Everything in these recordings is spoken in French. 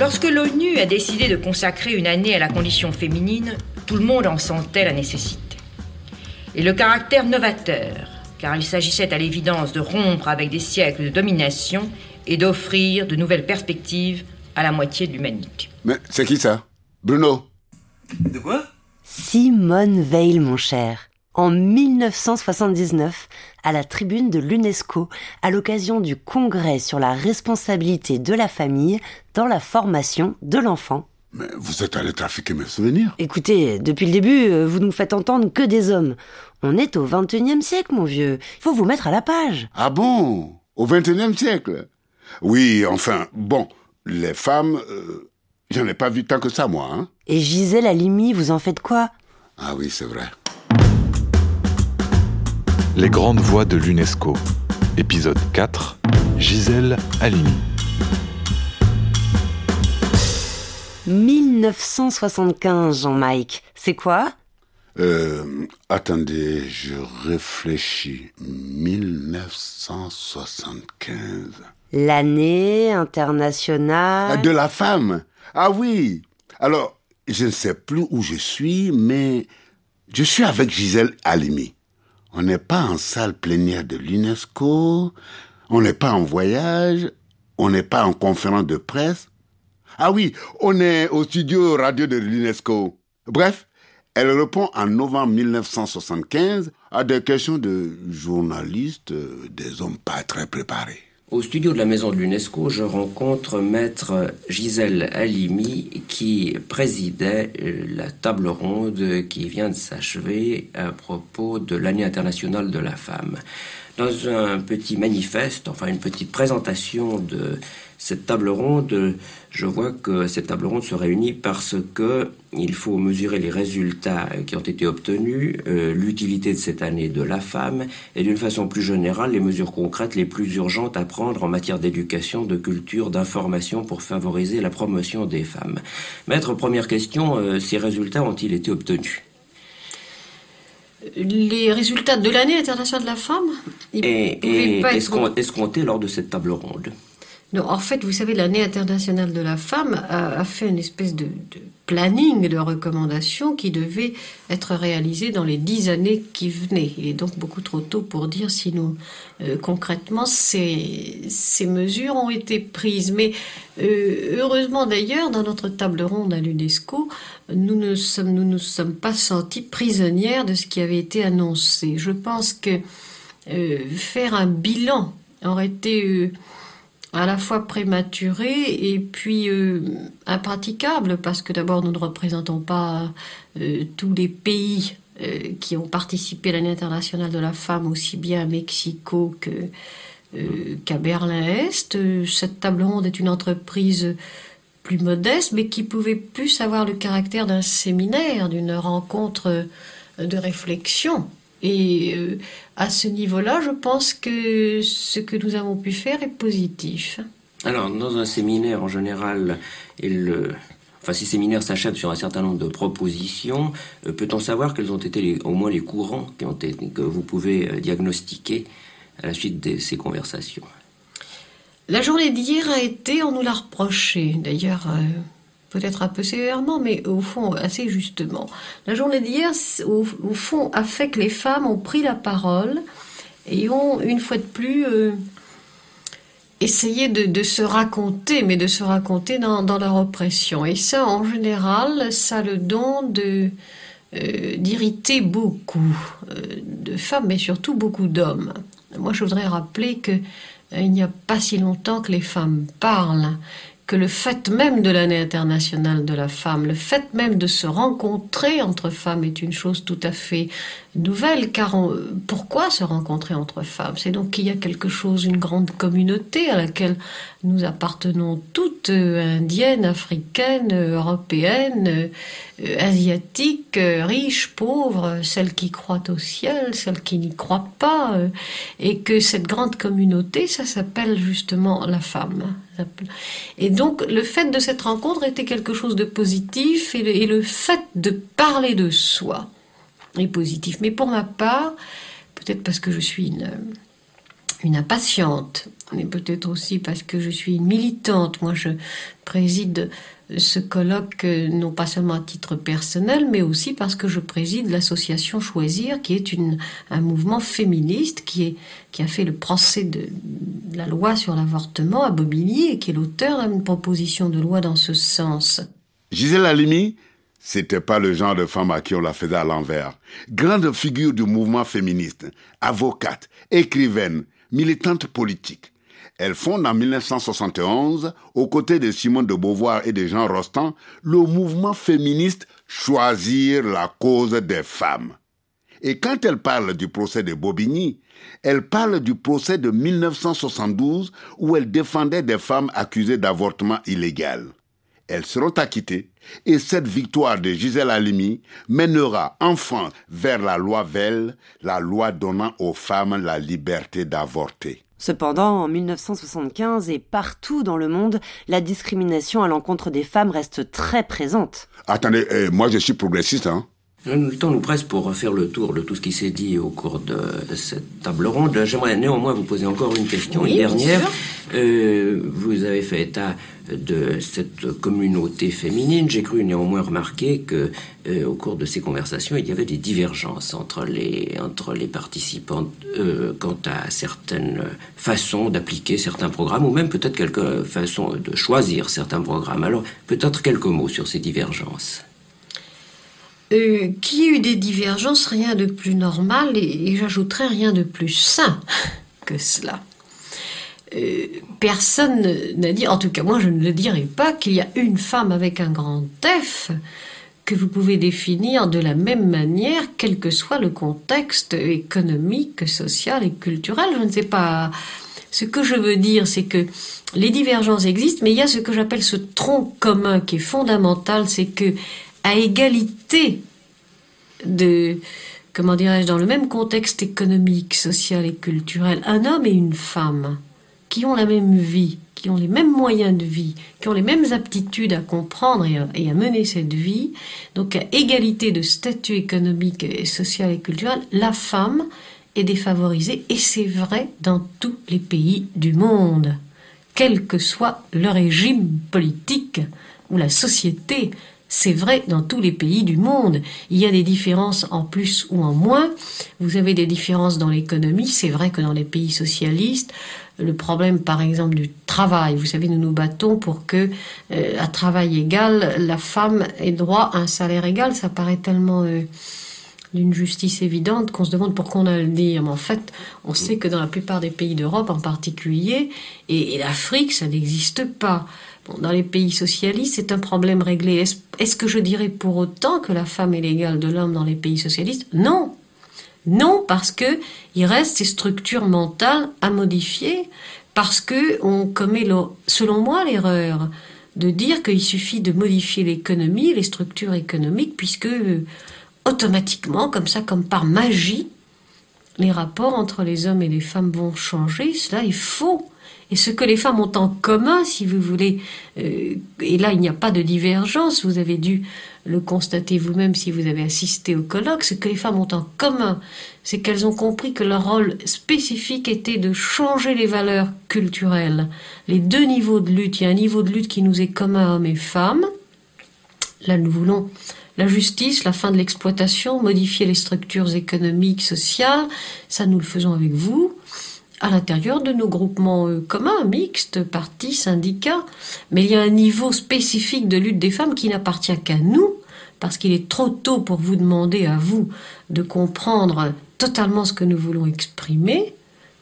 Lorsque l'ONU a décidé de consacrer une année à la condition féminine, tout le monde en sentait la nécessité. Et le caractère novateur, car il s'agissait à l'évidence de rompre avec des siècles de domination et d'offrir de nouvelles perspectives à la moitié de l'humanité. Mais c'est qui ça? Bruno De quoi? Simone Veil, mon cher. En 1979, à la tribune de l'UNESCO, à l'occasion du congrès sur la responsabilité de la famille dans la formation de l'enfant. Mais vous êtes allé trafiquer mes souvenirs. Écoutez, depuis le début, euh, vous nous faites entendre que des hommes. On est au 21e siècle, mon vieux. Il faut vous mettre à la page. Ah bon? Au 21e siècle? Oui, enfin, bon, les femmes, euh, j'en ai pas vu tant que ça, moi. Hein Et Gisèle Halimi, vous en faites quoi? Ah oui, c'est vrai. Les grandes voix de l'UNESCO. Épisode 4. Gisèle Halimi. 1975, Jean-Mike. C'est quoi? Euh, attendez, je réfléchis. 1975. L'année internationale. De la femme. Ah oui. Alors, je ne sais plus où je suis, mais je suis avec Gisèle Halimi. On n'est pas en salle plénière de l'UNESCO, on n'est pas en voyage, on n'est pas en conférence de presse. Ah oui, on est au studio radio de l'UNESCO. Bref, elle répond en novembre 1975 à des questions de journalistes, euh, des hommes pas très préparés. Au studio de la maison de l'UNESCO, je rencontre maître Gisèle Halimi qui présidait euh, la table ronde qui vient de s'achever à propos de l'année internationale de la femme. Dans un petit manifeste, enfin une petite présentation de cette table ronde, je vois que cette table ronde se réunit parce que il faut mesurer les résultats qui ont été obtenus, euh, l'utilité de cette année de la femme et d'une façon plus générale les mesures concrètes les plus urgentes à prendre en matière d'éducation, de culture, d'information pour favoriser la promotion des femmes. Maître, première question, euh, ces résultats ont-ils été obtenus? Les résultats de l'année internationale de la femme ils et, pouvaient et pas être- escomptés escomptés lors de cette table ronde? Non, en fait, vous savez, l'année internationale de la femme a, fait une espèce de, planning de recommandations qui devait être réalisé dans les dix années qui venaient. Il est donc beaucoup trop tôt pour dire si nous, euh, concrètement, ces, mesures ont été prises. Mais euh, heureusement d'ailleurs, dans notre table ronde à l'UNESCO, nous ne sommes, nous sommes pas sentis prisonnières de ce qui avait été annoncé. Je pense que euh, faire un bilan aurait été à la fois prématuré et puis euh, impraticable parce que d'abord nous ne représentons pas euh, tous les pays euh, qui ont participé à l'année internationale de la femme aussi bien à Mexico qu'à Berlin-Est. Cette table ronde est une entreprise plus modeste, mais qui pouvait plus avoir le caractère d'un séminaire, d'une rencontre de réflexion. Et euh, à ce niveau-là, je pense que ce que nous avons pu faire est positif. Alors, dans un séminaire, en général, il, euh, enfin, ces séminaires s'achèvent sur un certain nombre de propositions. Euh, Peut-on savoir quels ont été les- au moins les courants qui ont été, que vous pouvez diagnostiquer à la suite de ces conversations? La journée d'hier a été, on nous l'a reproché, d'ailleurs euh, peut-être un peu sévèrement, mais au fond assez justement. La journée d'hier, au, fond, a fait que les femmes ont pris la parole et ont, une fois de plus, euh, essayé de, se raconter, mais de se raconter dans, leur oppression. Et ça, en général, ça a le don euh, d'irriter beaucoup euh, de femmes, mais surtout beaucoup d'hommes. Moi, je voudrais rappeler que il n'y a pas si longtemps que les femmes parlent, que le fait même de l'année internationale de la femme, le fait même de se rencontrer entre femmes est une chose tout à fait nouvelle, car on- pourquoi se rencontrer entre femmes? C'est donc qu'il y a quelque chose, une grande communauté à laquelle nous appartenons toutes, euh, indiennes, africaines, euh, européennes, euh, euh, asiatiques, euh, riches, pauvres, euh, celles qui croient au ciel, celles qui n'y croient pas, euh, et que cette grande communauté, ça s'appelle justement la femme. Et donc le fait de cette rencontre était quelque chose de positif, et le, et le fait de parler de soi est positif. Mais pour ma part, peut-être parce que je suis une, impatiente, mais peut-être aussi parce que je suis une militante. Moi, je préside ce colloque non pas seulement à titre personnel, mais aussi parce que je préside l'association Choisir, qui est un mouvement féministe qui, a fait le procès de, la loi sur l'avortement à Bobigny et qui est l'auteur d'une proposition de loi dans ce sens. Gisèle Halimi, c'était pas le genre de femme à qui on la faisait à l'envers. Grande figure du mouvement féministe, avocate, écrivaine, militante politique. Elle fonde en 1971, aux côtés de Simone de Beauvoir et de Jean Rostand, le mouvement féministe Choisir la cause des femmes. Et quand elle parle du procès de Bobigny, elle parle du procès de 1972 où elle défendait des femmes accusées d'avortement illégal. Elles seront acquittées et cette victoire de Gisèle Halimi mènera enfin vers la loi Veil, la loi donnant aux femmes la liberté d'avorter. Cependant, en 1975 et partout dans le monde, la discrimination à l'encontre des femmes reste très présente. Attendez, eh, moi je suis progressiste, hein le temps nous presse pour faire le tour de tout ce qui s'est dit au cours de cette table ronde. J'aimerais néanmoins vous poser encore une question, une dernière. Euh, vous avez fait état de cette communauté féminine. J'ai cru néanmoins remarquer que euh, au cours de ces conversations, il y avait des divergences entre les entre les participants euh, quant à certaines façons d'appliquer certains programmes ou même peut-être quelques façons de choisir certains programmes. Alors peut-être quelques mots sur ces divergences. Euh, qui a eu des divergences, rien de plus normal et, j'ajouterais rien de plus sain que cela. Euh, personne n'a dit, en tout cas moi je ne le dirai pas, qu'il y a une femme avec un grand F que vous pouvez définir de la même manière, quel que soit le contexte économique, social et culturel. Je ne sais pas. Ce que je veux dire, c'est que les divergences existent, mais il y a ce que j'appelle ce tronc commun qui est fondamental, c'est que à égalité de, comment dirais-je, dans le même contexte économique, social et culturel, un homme et une femme qui ont la même vie, qui ont les mêmes moyens de vie, qui ont les mêmes aptitudes à comprendre et à, mener cette vie, donc à égalité de statut économique et social et culturel, la femme est défavorisée et c'est vrai dans tous les pays du monde, quel que soit le régime politique ou la société. C'est vrai dans tous les pays du monde. Il y a des différences en plus ou en moins. Vous avez des différences dans l'économie. C'est vrai que dans les pays socialistes, le problème, par exemple, du travail. Vous savez, nous nous battons pour que, euh, à travail égal, la femme ait droit à un salaire égal. Ça paraît tellement euh, d'une justice évidente qu'on se demande pourquoi on a le dire. Mais en fait, on sait que dans la plupart des pays d'Europe, en particulier, et, et l'Afrique, ça n'existe pas dans les pays socialistes, c'est un problème réglé. Est-ce que je dirais pour autant que la femme est l'égale de l'homme dans les pays socialistes? Non. Non, parce que il reste ces structures mentales à modifier, parce que on commet, selon moi, l'erreur de dire qu'il suffit de modifier l'économie, les structures économiques, puisque euh, automatiquement, comme ça, comme par magie, les rapports entre les hommes et les femmes vont changer. Cela est faux. Et ce que les femmes ont en commun, si vous voulez, euh, et là il n'y a pas de divergence, vous avez dû le constater vous-même si vous avez assisté au colloque, ce que les femmes ont en commun, c'est qu'elles ont compris que leur rôle spécifique était de changer les valeurs culturelles. Les deux niveaux de lutte, il y a un niveau de lutte qui nous est commun hommes et femmes. Là nous voulons la justice, la fin de l'exploitation, modifier les structures économiques, sociales, ça nous le faisons avec vous à l'intérieur de nos groupements euh, communs, mixtes, partis, syndicats. Mais il y a un niveau spécifique de lutte des femmes qui n'appartient qu'à nous, parce qu'il est trop tôt pour vous demander à vous de comprendre totalement ce que nous voulons exprimer.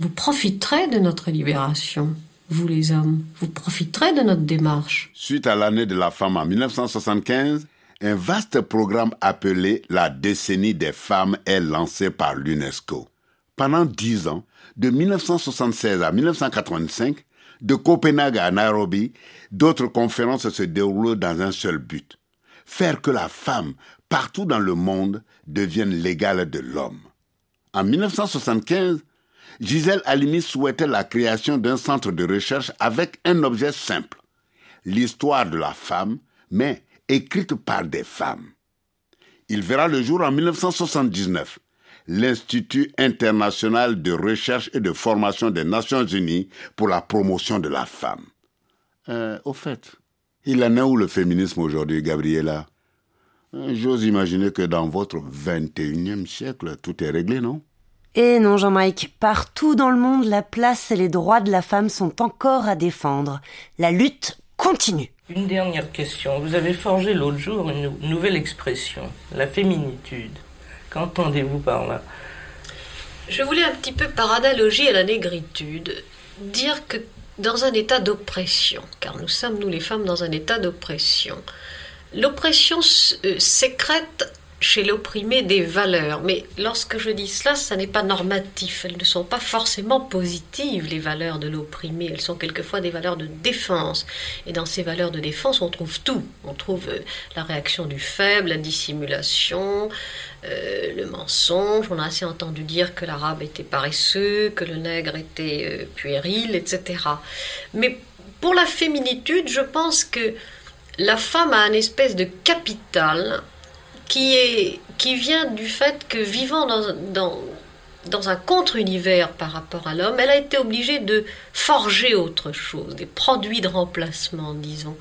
Vous profiterez de notre libération, vous les hommes. Vous profiterez de notre démarche. Suite à l'année de la femme en 1975, un vaste programme appelé la décennie des femmes est lancé par l'UNESCO. Pendant dix ans, de 1976 à 1985, de Copenhague à Nairobi, d'autres conférences se déroulent dans un seul but, faire que la femme, partout dans le monde, devienne l'égale de l'homme. En 1975, Gisèle Halimi souhaitait la création d'un centre de recherche avec un objet simple, l'histoire de la femme, mais écrite par des femmes. Il verra le jour en 1979 l'Institut international de recherche et de formation des Nations Unies pour la promotion de la femme. Euh, au fait, il en est où le féminisme aujourd'hui, Gabriela? Euh, J'ose imaginer que dans votre 21e siècle, tout est réglé, non? Eh non, Jean-Mike, partout dans le monde, la place et les droits de la femme sont encore à défendre. La lutte continue. Une dernière question. Vous avez forgé l'autre jour une nouvelle expression, la féminitude. Qu'entendez-vous par là? Je voulais un petit peu, par analogie à la négritude, dire que dans un état d'oppression, car nous sommes, nous les femmes, dans un état d'oppression, l'oppression euh, sécrète chez l'opprimé des valeurs. Mais lorsque je dis cela, ça n'est pas normatif. Elles ne sont pas forcément positives, les valeurs de l'opprimé. Elles sont quelquefois des valeurs de défense. Et dans ces valeurs de défense, on trouve tout. On trouve euh, la réaction du faible, la dissimulation, euh, le mensonge. On a assez entendu dire que l'arabe était paresseux, que le nègre était euh, puéril, etc. Mais pour la féminitude, je pense que la femme a une espèce de capital qui, est, qui vient du fait que vivant dans, dans, dans un contre-univers par rapport à l'homme, elle a été obligée de forger autre chose, des produits de remplacement, disons,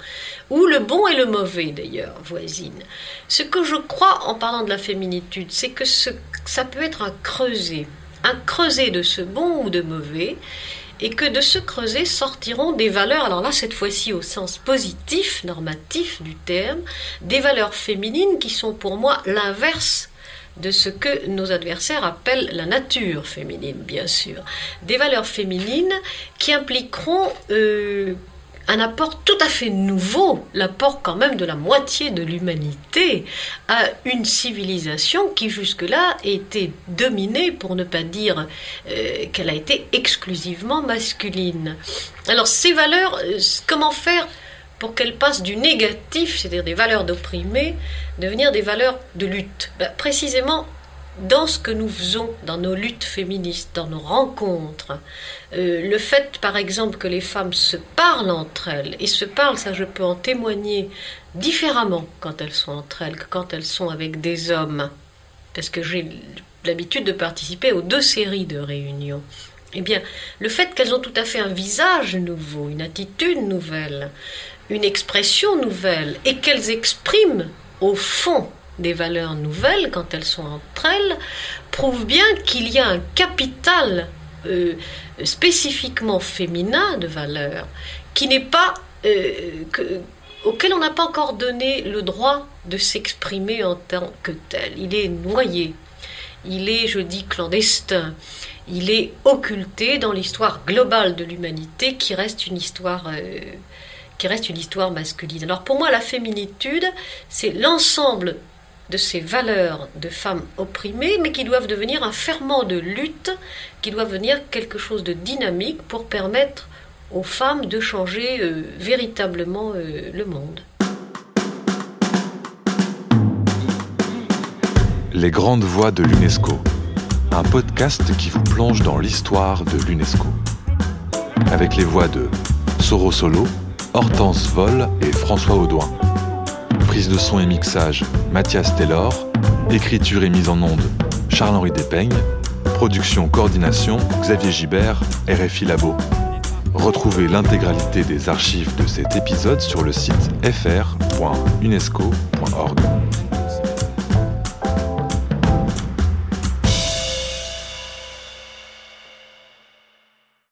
ou le bon et le mauvais d'ailleurs, voisine. Ce que je crois en parlant de la féminitude, c'est que ce, ça peut être un creuset, un creuset de ce bon ou de mauvais, et que de ce creuset sortiront des valeurs, alors là cette fois-ci au sens positif, normatif du terme, des valeurs féminines qui sont pour moi l'inverse de ce que nos adversaires appellent la nature féminine, bien sûr. Des valeurs féminines qui impliqueront euh, un apport tout à fait nouveau, l'apport quand même de la moitié de l'humanité à une civilisation qui jusque-là était dominée, pour ne pas dire euh, qu'elle a été exclusivement masculine. Alors ces valeurs, euh, comment faire pour qu'elles passent du négatif, c'est-à-dire des valeurs d'opprimés, devenir des valeurs de lutte? Ben, Précisément dans ce que nous faisons, dans nos luttes féministes, dans nos rencontres, euh, le fait par exemple que les femmes se parlent entre elles, et se parlent, ça je peux en témoigner, différemment quand elles sont entre elles que quand elles sont avec des hommes, parce que j'ai l'habitude de participer aux deux séries de réunions. Eh bien, le fait qu'elles ont tout à fait un visage nouveau, une attitude nouvelle, une expression nouvelle, et qu'elles expriment au fond des valeurs nouvelles quand elles sont entre elles, prouve bien qu'il y a un capital euh, spécifiquement féminin de valeurs qui n'est pas euh, auquel on n'a pas encore donné le droit de s'exprimer en tant que tel. Il est noyé, il est, je dis, clandestin, il est occulté dans l'histoire globale de l'humanité qui reste une histoire euh, qui reste une histoire masculine. Alors pour moi, la féminitude, c'est l'ensemble de ces valeurs de femmes opprimées, mais qui doivent devenir un ferment de lutte, qui doivent devenir quelque chose de dynamique pour permettre aux femmes de changer euh, véritablement euh, le monde. Les grandes voix de l'UNESCO, un podcast qui vous plonge dans l'histoire de l'UNESCO. Avec les voix de Soro Solo, Hortense Vol et François Audouin. Prise de son et mixage, Mathias Taylor. Écriture et mise en onde, Charles-Henri Despeignes. Production coordination, Xavier Gibert, RFI Labo. Retrouvez l'intégralité des archives de cet épisode sur le site fr.unesco.org.